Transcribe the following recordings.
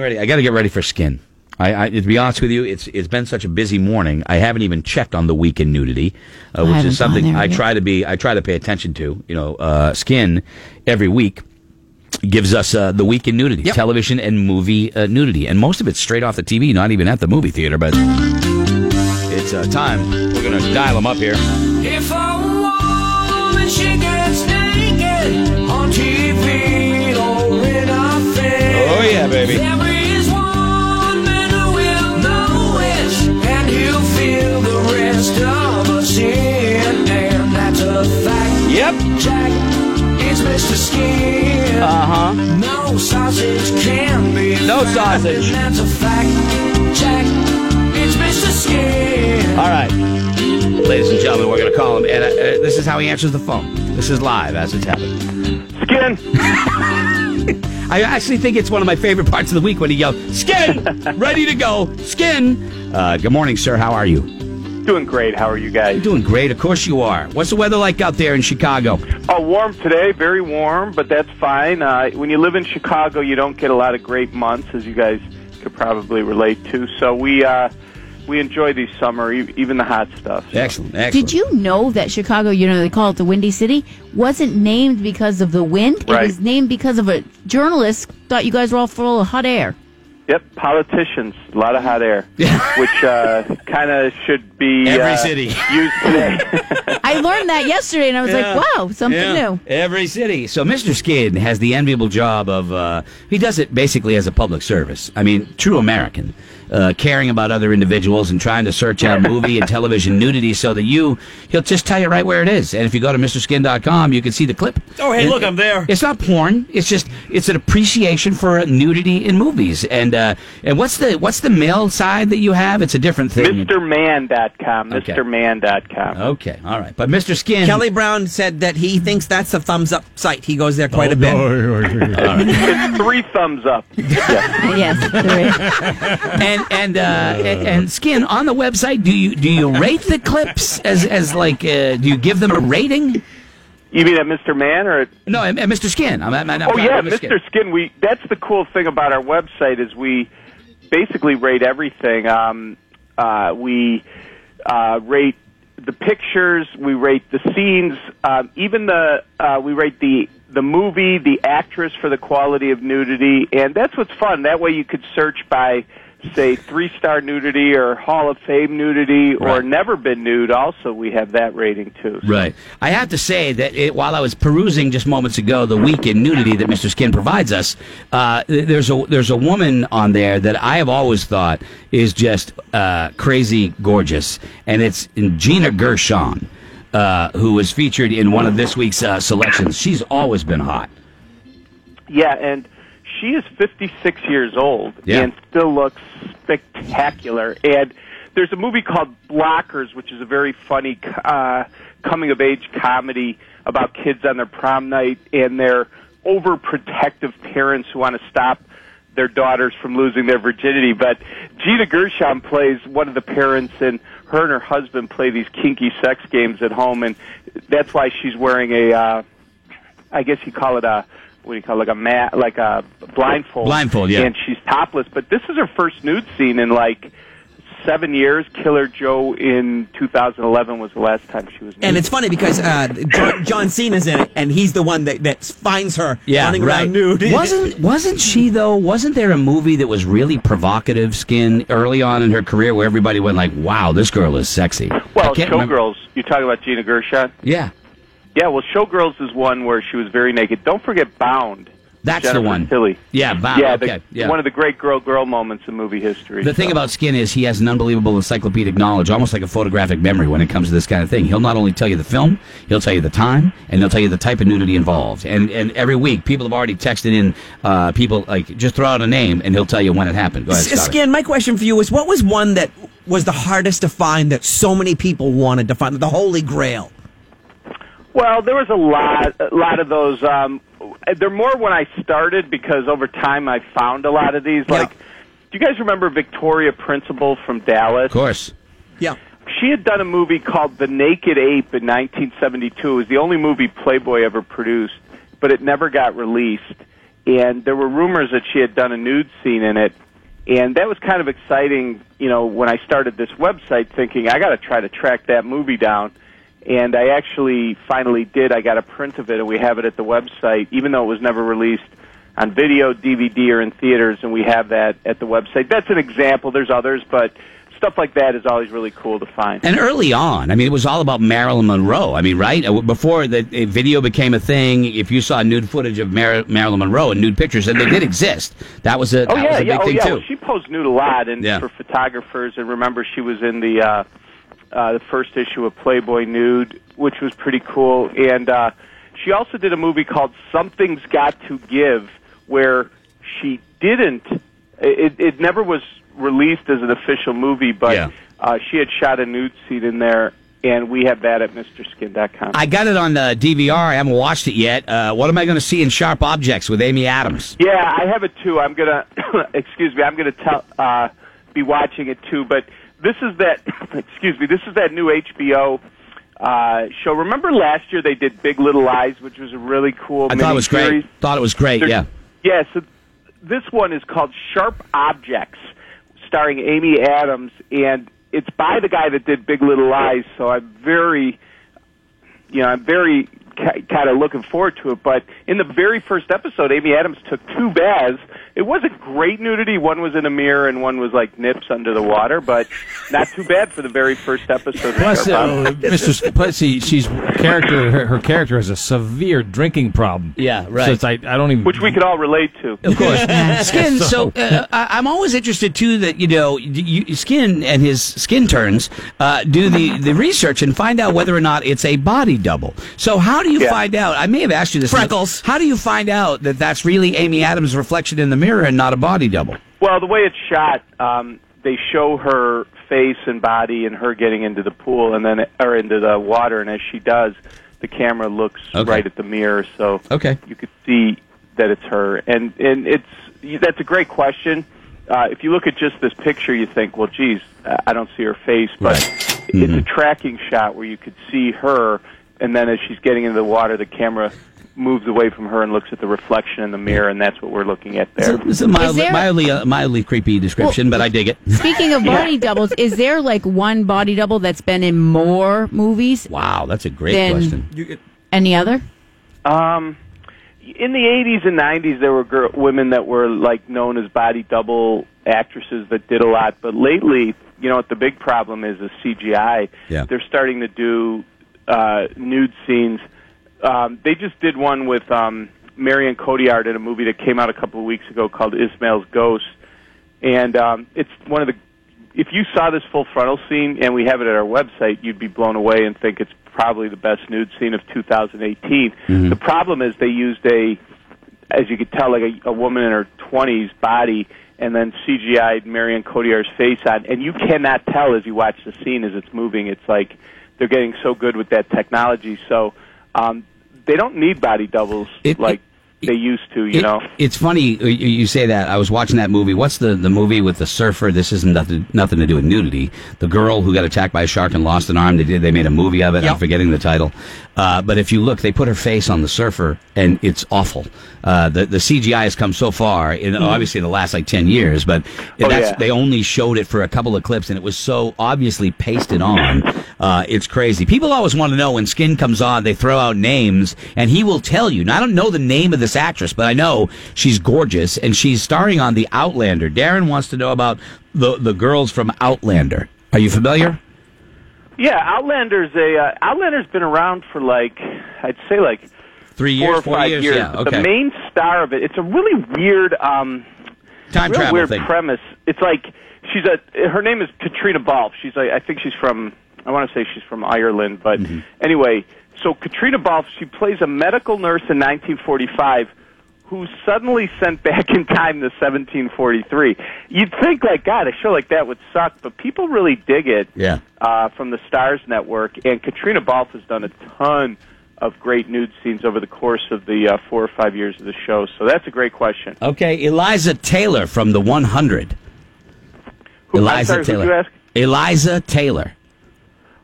ready. I got to get ready for skin. I, I, to be honest with you, it's it's been such a busy morning. I haven't even checked on the week in nudity, uh, which is something I try to be. I try to pay attention to. You know, uh, skin every week gives us uh, the week in nudity, Yep. television and movie uh, nudity, and most of it's straight off the TV, not even at the movie theater. But it's uh, time. We're gonna dial them up here. Sausage. That's a fact. Jack, it's Mr. Skin. All right, ladies and gentlemen, we're gonna call him, and uh, uh, this is how he answers the phone. This is live as it's happening. Skin. I actually think it's one of my favorite parts of the week when he yells, "Skin, ready to go, skin." Uh, good morning, sir. How are you? Doing great. How are you guys? Doing great. Of course you are. What's the weather like out there in Chicago? Oh, warm today. Very warm, but that's fine. Uh, when you live in Chicago, you don't get a lot of great months, as you guys could probably relate to. So we uh, we enjoy the summer, even the hot stuff. So. Excellent. Excellent. Did you know that Chicago, you know, they call it the Windy City, wasn't named because of the wind? Right. It was named because of a journalist thought you guys were all full of hot air. Yep, politicians, a lot of hot air, which uh, kind of should be Every uh, city. used today. I learned that yesterday, and I was Yeah. like, wow, something Yeah. new. Every city. So Mr. Skin has the enviable job of uh, he does it basically as a public service. I mean, true American, uh, caring about other individuals and trying to search out movie and television nudity so that you he'll just tell you right where it is. And if you go to MrSkin.com, you can see the clip. Oh, hey, look, I'm there. It's not porn. It's just it's an appreciation for nudity in movies. And uh, and what's the what's the male side that you have? It's a different thing. MrMan.com. Okay. MrMan.com. Okay, all right. But Mr. Skin, Kelly Brown said that he thinks that's a thumbs up site. He goes there quite a bit. It's three thumbs up. Yeah. Yes, there is. and and uh, and, and skin on the website. Do you do you rate the clips as as like uh, do you give them a rating? You mean at Mr. Man or at No, and, and Mr. Skin. I'm, I'm, I'm, Oh yeah, Mr. Skin. We that's the cool thing about our website is we basically rate everything. Um, uh, we uh, rate the pictures, we rate the scenes, um, even the uh, we rate the the movie, the actress for the quality of nudity, and that's what's fun. That way, you could search by say three star nudity or Hall of Fame nudity or Right. never been nude. Also, we have that rating too. So- Right. I have to say that it, while I was perusing just moments ago the week in nudity that Mr. Skin provides us, uh, there's a there's a woman on there that I have always thought is just uh, crazy gorgeous, and it's Gina Gershon, uh, who was featured in one of this week's uh, selections. She's always been hot. Yeah, and she is 56 years old Yeah. and still looks spectacular. And there's a movie called Blockers, which is a very funny uh, coming of age comedy about kids on their prom night and their overprotective parents who want to stop their daughters from losing their virginity. But Gina Gershon plays one of the parents, and her and her husband play these kinky sex games at home, and that's why she's wearing a. Uh, I guess you call it a what do you call it, like a mat, like a blindfold. Blindfold, yeah. And she's topless, but this is her first nude scene in like seven years. Killer Joe in 2011 was the last time she was nude. And it's funny because uh, John, John Cena's in it, and he's the one that, that finds her running around nude. wasn't wasn't she though? Wasn't there a movie that was really provocative, Skin, early on in her career, where everybody went like, "Wow, this girl is sexy." well, I can't remember- Showgirls. You're talking about Gina Gershon. Yeah, Yeah, well, Showgirls is one where she was very naked. Don't forget Bound. that's Jennifer the one. Tilly. Yeah, Bound. yeah, okay, the, yeah. one of the great girl-girl moments in movie history. The thing about Skin is he has an unbelievable encyclopedic knowledge, almost like a photographic memory when it comes to this kind of thing. He'll not only tell you the film, he'll tell you the time, and he'll tell you the type of nudity involved. And and every week, people have already texted in, uh, people like just throw out a name, and he'll tell you when it happened. Go ahead, S- Scotty. Skin, my question for you is what was one that was the hardest to find that so many people wanted to find? The Holy Grail. Well, there was a lot, a lot of those. Um, they're more when I started because over time I found a lot of these. Yeah. Like, do you guys remember Victoria Principal from Dallas? Of course. Yeah. She had done a movie called The Naked Ape in 1972. It was the only movie Playboy ever produced, but it never got released. and there were rumors that she had done a nude scene in it. And that was kind of exciting, you know, when I started this website thinking I got to try to track that movie down. And I actually finally did. I got a print of it and we have it at the website even though it was never released on video, DVD or in theaters and we have that at the website. That's an example. There's others, but stuff like that is always really cool to find. And early on, I mean, it was all about Marilyn Monroe. I mean, right Uh, before the video became a thing, if you saw nude footage of Mar- Marilyn Monroe and nude pictures, and they did exist, that was a Oh that yeah, was a big yeah, oh thing yeah. too. Well, she posed nude a lot, and Yeah. for photographers. And remember, she was in the uh, uh, the first issue of Playboy Nude, which was pretty cool. And uh, she also did a movie called Something's Got to Give, where she didn't. It, it never was released as an official movie, but Yeah. uh, she had shot a nude scene in there, and we have that at MrSkin.com. I got it on the DVR. I haven't watched it yet. Uh, what am I going to see in Sharp Objects with Amy Adams? Yeah, I have it too. I'm gonna, excuse me, I'm gonna tell, uh, be watching it too. But this is that, excuse me, this is that new HBO uh, show. Remember last year they did Big Little Lies, which was a really cool. I thought it was great. miniseries? Thought it was great. Yeah. Yeah. So this one is called Sharp Objects, starring Amy Adams, and it's by the guy that did Big Little Lies. So I'm very, you know, I'm very kind of looking forward to it. But in the very first episode, Amy Adams took two baths. It wasn't great nudity. One was in a mirror, and one was like nips under the water. But not too bad for the very first episode. Plus, uh, Mr. Sp- Plus, she, she's character. Her, her character has a severe drinking problem. Yeah, right. So it's like I don't even. which we could all relate to. Of course, Skin. So uh, I, I'm always interested too that you know you, Skin and his skin turns uh, do the the research and find out whether or not it's a body double. So how do you Yeah. find out? I may have asked you this. Freckles. How do you find out that that's really Amy Adams' reflection in the mirror and not a body double? Well, the way it's shot, um, they show her face and body and her getting into the pool and then or into the water, and as she does, the camera looks Okay. right at the mirror, so Okay. you could see that it's her. And and it's that's a great question. Uh, if you look at just this picture, you think, well, geez, I don't see her face, but Right. it's a tracking shot where you could see her, and then as she's getting into the water, the camera moves away from her and looks at the reflection in the mirror, and that's what we're looking at It's there. a, it's a mildly, there- mildly, uh, mildly creepy description, but I dig it. Speaking of body doubles, is there like one body double that's been in more movies Wow, that's a great Then- question. any other? Um, in the 80s and 90s, there were girl, women that were like known as body double actresses that did a lot. But lately, you know what the big problem is? Is CGI. Yeah. They're starting to do uh, nude scenes. Um, they just did one with um, Marion Cotillard in a movie that came out a couple of weeks ago called Ismael's Ghost, and um, it's one of the. If you saw this full frontal scene, and we have it at our website, you'd be blown away and think it's probably the best nude scene of 2018. The problem is they used a, as you could tell, like a, a woman in her 20s body, and then CGI'd Marion Cotillard's face on, and you cannot tell as you watch the scene as it's moving. It's like they're getting so good with that technology. So um, they don't need body doubles It- like they used to. You It- know. it's funny you you say that. I was watching that movie. What's the, the movie with the surfer? This isn't nothing nothing to do with nudity. The girl who got attacked by a shark and lost an arm. They did. They made a movie of it. I'm forgetting the title. Uh, but if you look, they put her face on the surfer, and it's awful. Uh, the the CGI has come so far, in, obviously in the last like ten years, but Oh, that's, yeah. they only showed it for a couple of clips, and it was so obviously pasted on. Uh, it's crazy. People always want to know when Skin comes on, they throw out names, and he will tell you. Now, I don't know the name of this actress, but I know she's gorgeous, and she's starring on The Outlander. Darren wants to know about the the girls from Outlander. Are you familiar? Yeah, Outlander's a uh, Outlander's been around for like I'd say like Three four years, or four five years. years. Yeah, okay. The main star of it, it's a really weird, um, Time real travel weird thing. premise. It's like she's a her name is Caitriona Balfe. She's like I think she's from I want to say she's from Ireland, but Mm-hmm. anyway, so Caitriona Balfe she plays a medical nurse in 1945 who's suddenly sent back in time to 1743. You'd think like God, a show like that would suck, but people really dig it yeah. uh, from the Starz Network, and Caitriona Balfe has done a ton of great nude scenes over the course of the uh, four or five years of the show. So that's a great question. Okay, Eliza Taylor from the 100. Who, Eliza sorry, Taylor. you ask? Eliza Taylor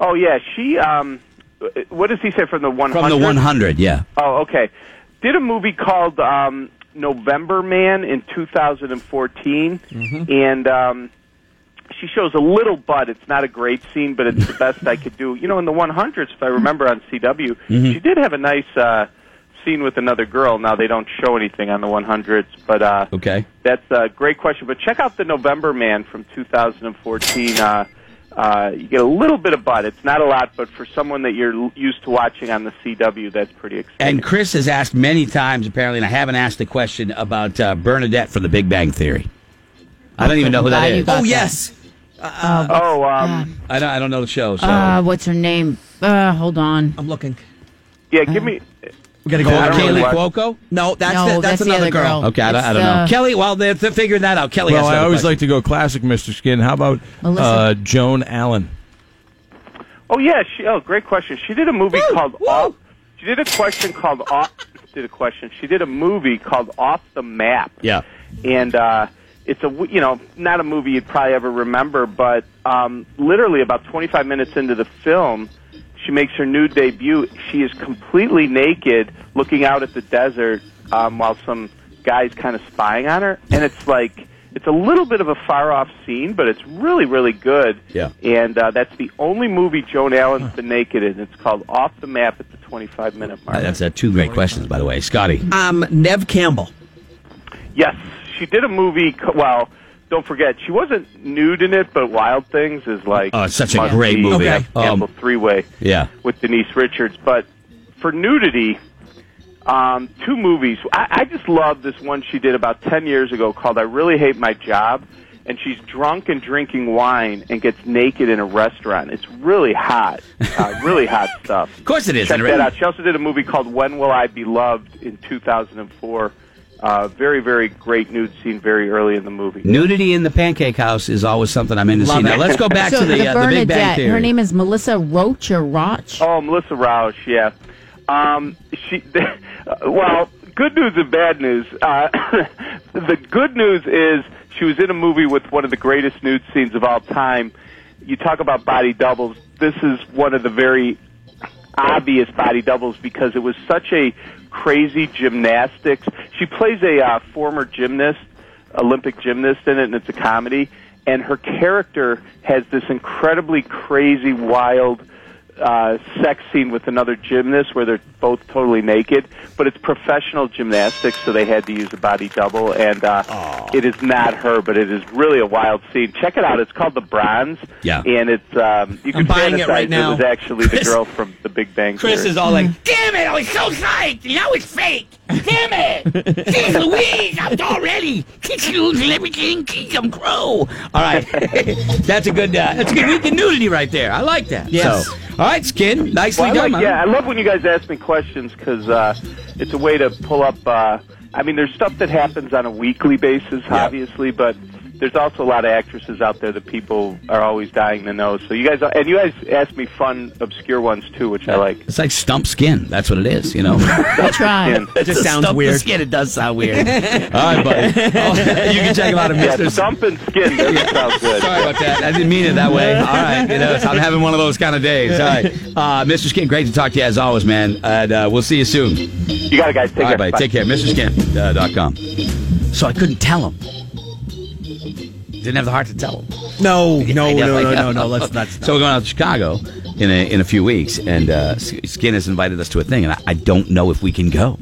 Oh yeah, she. Um, what does he say from the one from hundred? the 100. Yeah. Oh, okay. Did a movie called um, November Man in 2014, Mm-hmm. and um, she shows a little butt. It's not a great scene, but it's the best I could do. You know, in the 100s, if I remember on CW, Mm-hmm. she did have a nice uh, scene with another girl. Now they don't show anything on the 100s, but uh, Okay. that's a great question. But check out the November Man from 2014. Uh, uh, you get a little bit of butt. It's not a lot, but for someone that you're used to watching on the CW, that's pretty exciting. And Chris has asked many times, apparently, and I haven't asked the question about uh, Bernadette from The Big Bang Theory. I don't even know who that Glad you is. got Oh that. yes. oh, um, I don't. I don't know the show. So. Uh, what's her name? Uh, hold on. I'm looking. yeah, give me. We gotta go. I don't really Kaley Cuoco. No, that's No, the, that's, that's another other girl. girl. Okay, I don't, I don't know. uh, Kelly. Well, they're, they're figuring that out. Kelly. Well, has I always question. like to go classic, Mr. Skin. How about uh, Joan Allen? Oh yeah, she. Oh, great question. She did a movie called Off. She did a question called Off. Did a question. She did a movie called Off the Map. Yeah. and uh, it's a w- you know not a movie you'd probably ever remember, but um, literally about 25 minutes into the film, she makes her nude debut. She is completely naked, looking out at the desert um, while some guys kind of spying on her, and it's like. It's a little bit of a far off scene, but it's really, really good. Yeah. And uh, that's the only movie Joan Allen's been naked in. It's called Off the Map at the 25 minute mark. Uh, that's uh, two great questions, by the way, Scotty. Um, Neve Campbell. Yes, she did a movie. co- Well, don't forget, she wasn't nude in it, but Wild Things is like Oh, it's such a great movie. Neve Um, three way Yeah. with Denise Richards. But for nudity, um, two movies. I, I just love this one she did about ten years ago called "I Really Hate My Job." And she's drunk and drinking wine and gets naked in a restaurant. It's really hot, uh, really hot stuff. Of course it is. Check that out. She also did a movie called When Will I Be Loved in 2004. Uh, very, very great nude scene very early in the movie. Nudity in the Pancake House is always something I'm into Love seeing. Now let's go back so to the, the uh, the Big Bang Bernadette. Theory. Her name is Melissa Roach or Roch. Oh, Melissa Rauch, yeah. Um, she, well, good news and bad news. Uh, the good news is she was in a movie with one of the greatest nude scenes of all time. You talk about body doubles. This is one of the very obvious body doubles because it was such a crazy gymnastics. She plays a uh, former gymnast, Olympic gymnast in it, and it's a comedy. And her character has this incredibly crazy, wild uh, sex scene with another gymnast where they're both totally naked, but it's professional gymnastics, so they had to use a body double, and uh, it is not her, but it is really a wild scene. Check it out; it's called The Bronze, Yeah. and it's um, you I'm can buying fantasize it right now. was actually the girl from The Big Bang Chris Theory. is all like, "Damn it! I was so psyched. Now it's fake. Damn it! Jeez Louise, I'm all ready. Kids losing everything. Kingdom Crow. All right, that's a good. Uh, that's a good week in nudity right there. I like that. Yes. So, all right, Skin. Nicely Well, I done. like, yeah, I love when you guys ask me questions because uh, it's a way to pull up. Uh, I mean, there's stuff that happens on a weekly basis, obviously, but there's also a lot of actresses out there that people are always dying to know. So you guys, and you guys ask me fun, obscure ones too, which I like. It's like stump skin. That's what it is. You know. I try. And, That just It's a sounds stump the weird. Skin. It does sound weird. all right, buddy. Oh, you can check him out at yeah, Mr. stump and skin doesn't sound good. Sorry about that. I didn't mean it that way. All right, you know, I'm having one of those kind of days. All right, uh, Mr. Skin, great to talk to you as always, man. And uh, we'll see you soon. You got it, guys. Take All right, care. buddy. Bye. Take care. MrSkin.com. So I couldn't tell him. Didn't have the heart to tell him. No, no, no, no, no, no. Let's not. So we're going out to Chicago in a in a few weeks, and uh, Skin has invited us to a thing, and I, I don't know if we can go.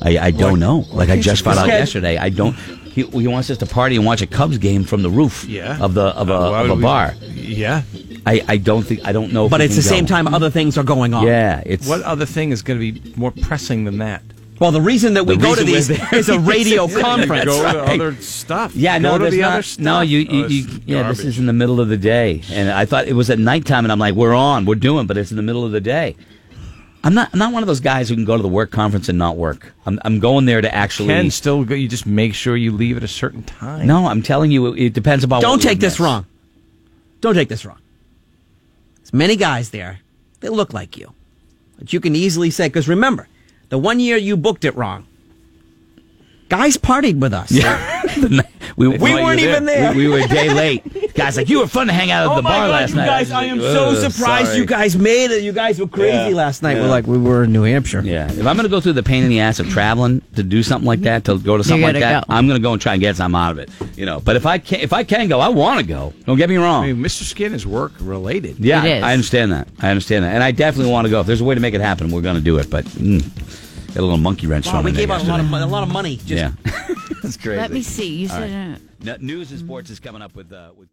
I, I don't know. Like I just found out yesterday. I don't. He, he wants us to party and watch a Cubs game from the roof Yeah. of the of a, Uh, why of a would we- bar. Yeah. I, I don't think I don't know. If But we it's can the same time other things are going on. Yeah, it's What other thing is going to be more pressing than that? Well, the reason that we The go to these we're a radio conference. Go to right. other stuff. Yeah, Go no, to there's the not, other stuff. no, you, you, Oh, you it's yeah, this is in the middle of the day, and I thought it was at nighttime, and I'm like, we're on, we're doing, but it's in the middle of the day. I'm not, I'm not one of those guys who can go to the work conference and not work. I'm, I'm going there to actually. can still go. You just make sure you leave at a certain time. no, I'm telling you, it, it depends about. Don't what take this miss. wrong. Don't take this wrong. There's many guys there. They look like you. But you can easily say, because remember, the one year you booked it wrong, Guys partied with us. we, We weren't even there. We, we were a day late. Guys, like you were fun to hang out at Oh the my bar God, last you night. guys! I am so Ugh, surprised sorry. you guys made it. You guys were crazy Yeah. last night. Yeah. We're like we were in New Hampshire. Yeah, if I'm going to go through the pain in the ass of traveling to do something like that, to go to something like that, go. I'm going to go and try and get something out of it. You know, but if I can, if I can go, I want to go. Don't get me wrong. I mean, Mr. Skin is work related. yeah, It is. I understand that. I understand that, and I definitely want to go. If there's a way to make it happen, we're going to do it. But mm, got a little monkey wrench Wow, thrown we in there gave out a lot of mon- a lot of money. Just yeah, that's crazy. Let me see. You said. Uh, No, news and sports is coming up with uh, with.